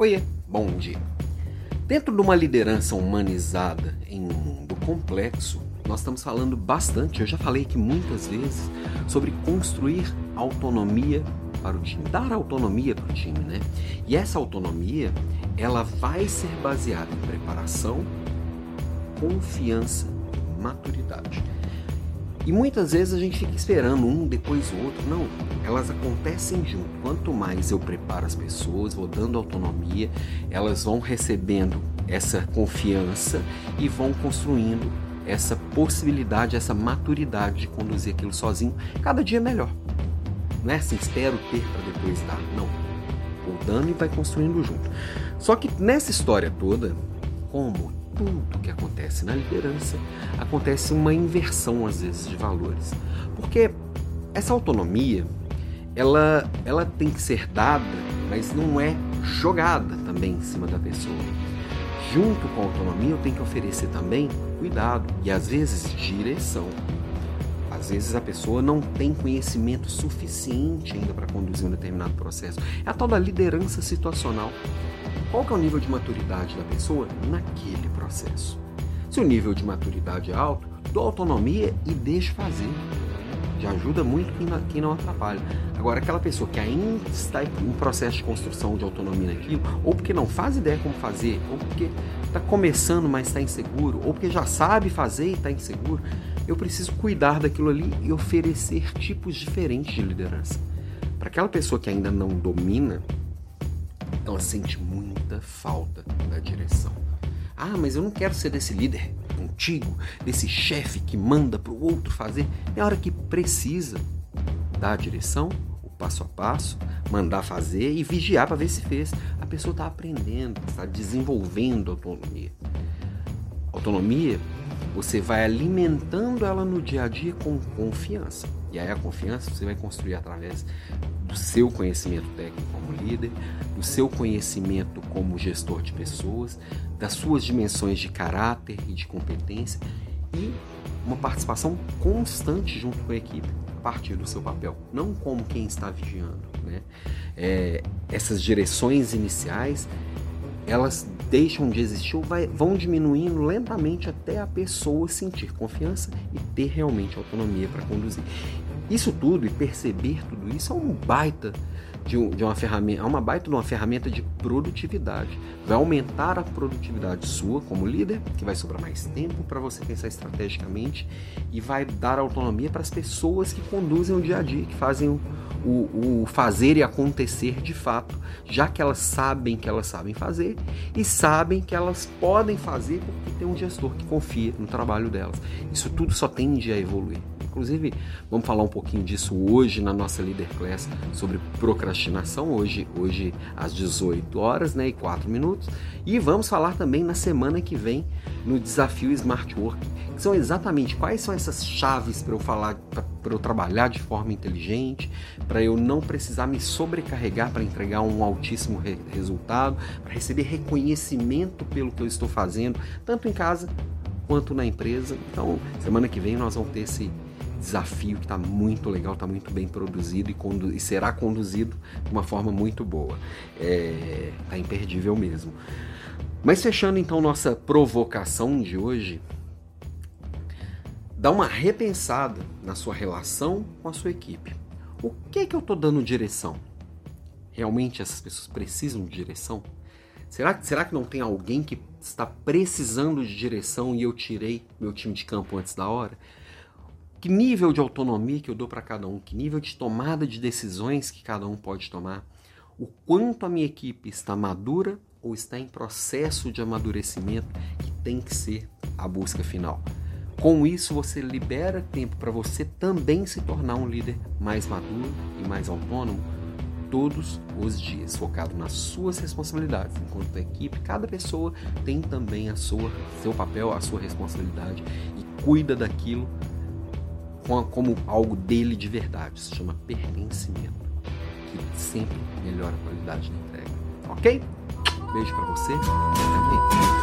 Oiê, bom dia. Dentro de uma liderança humanizada em um mundo complexo, nós estamos falando bastante, eu já falei aqui muitas vezes, sobre construir autonomia para o time, dar autonomia para o time, né? E essa autonomia, ela vai ser baseada em preparação, confiança e maturidade. E muitas vezes a gente fica esperando um depois o outro. Não, elas acontecem junto. Quanto mais eu preparo as pessoas, vou dando autonomia, elas vão recebendo essa confiança e vão construindo essa possibilidade, essa maturidade de conduzir aquilo sozinho, cada dia melhor. Não é assim, espero ter para depois dar. Não. Dando e vai construindo junto. Só que nessa história toda, como tudo que acontece na liderança, acontece uma inversão às vezes de valores. Porque essa autonomia, ela, ela tem que ser dada, mas não é jogada também em cima da pessoa. Junto com a autonomia, eu tenho que oferecer também cuidado e às vezes direção. Às vezes a pessoa não tem conhecimento suficiente ainda para conduzir um determinado processo. É a tal da liderança situacional. Qual que é o nível de maturidade da pessoa naquele processo? Se o nível de maturidade é alto, dou autonomia e deixo fazer. Já ajuda muito quem não, quem não atrapalha. Agora, aquela pessoa que ainda está em processo de construção de autonomia naquilo, ou porque não faz ideia como fazer, ou porque está começando, mas está inseguro, ou porque já sabe fazer e está inseguro, eu preciso cuidar daquilo ali e oferecer tipos diferentes de liderança. Para aquela pessoa que ainda não domina, ela sente muita falta da direção. Ah, mas eu não quero ser desse líder contigo, desse chefe que manda para o outro fazer. É a hora que precisa dar a direção, o passo a passo, mandar fazer e vigiar para ver se fez. A pessoa está aprendendo, está desenvolvendo autonomia. Autonomia, você vai alimentando ela no dia a dia com confiança. E aí a confiança você vai construir através do seu conhecimento técnico como líder, do seu conhecimento como gestor de pessoas, das suas dimensões de caráter e de competência e uma participação constante junto com a equipe a partir do seu papel, não como quem está vigiando. Né? É, essas direções iniciais elas deixam de existir ou vai, vão diminuindo lentamente até a pessoa sentir confiança e ter realmente autonomia para conduzir. Isso tudo e perceber tudo isso é um baita de, um, de uma ferramenta, é uma baita de uma ferramenta de produtividade. Vai aumentar a produtividade sua como líder, que vai sobrar mais tempo para você pensar estrategicamente e vai dar autonomia para as pessoas que conduzem o dia a dia, que fazem o, o, o fazer e acontecer de fato, já que elas sabem que elas sabem fazer e sabem que elas podem fazer porque tem um gestor que confia no trabalho delas. Isso tudo só tende a evoluir. Inclusive, vamos falar um pouquinho disso hoje na nossa Leader Class sobre procrastinação, hoje, hoje às 18 horas né, e 4 minutos. E vamos falar também na semana que vem no desafio Smart Work, que são exatamente quais são essas chaves para eu falar, para eu trabalhar de forma inteligente, para eu não precisar me sobrecarregar para entregar um altíssimo re resultado, para receber reconhecimento pelo que eu estou fazendo, tanto em casa quanto na empresa. Então, semana que vem nós vamos ter esse desafio que está muito legal, está muito bem produzido e, e, será conduzido de uma forma muito boa. É, tá imperdível mesmo. Mas fechando então nossa provocação de hoje, dá uma repensada na sua relação com a sua equipe. O que é que eu estou dando direção? Realmente essas pessoas precisam de direção? Será, será que não tem alguém que está precisando de direção e eu tirei meu time de campo antes da hora? Que nível de autonomia que eu dou para cada um? Que nível de tomada de decisões que cada um pode tomar? O quanto a minha equipe está madura ou está em processo de amadurecimento que tem que ser a busca final? Com isso, você libera tempo para você também se tornar um líder mais maduro e mais autônomo todos os dias, focado nas suas responsabilidades. Enquanto a equipe, cada pessoa tem também a sua seu papel, a sua responsabilidade e cuida daquilo como algo dele de verdade. Se chama pertencimento, que sempre melhora a qualidade da entrega. Ok? Beijo para você. Até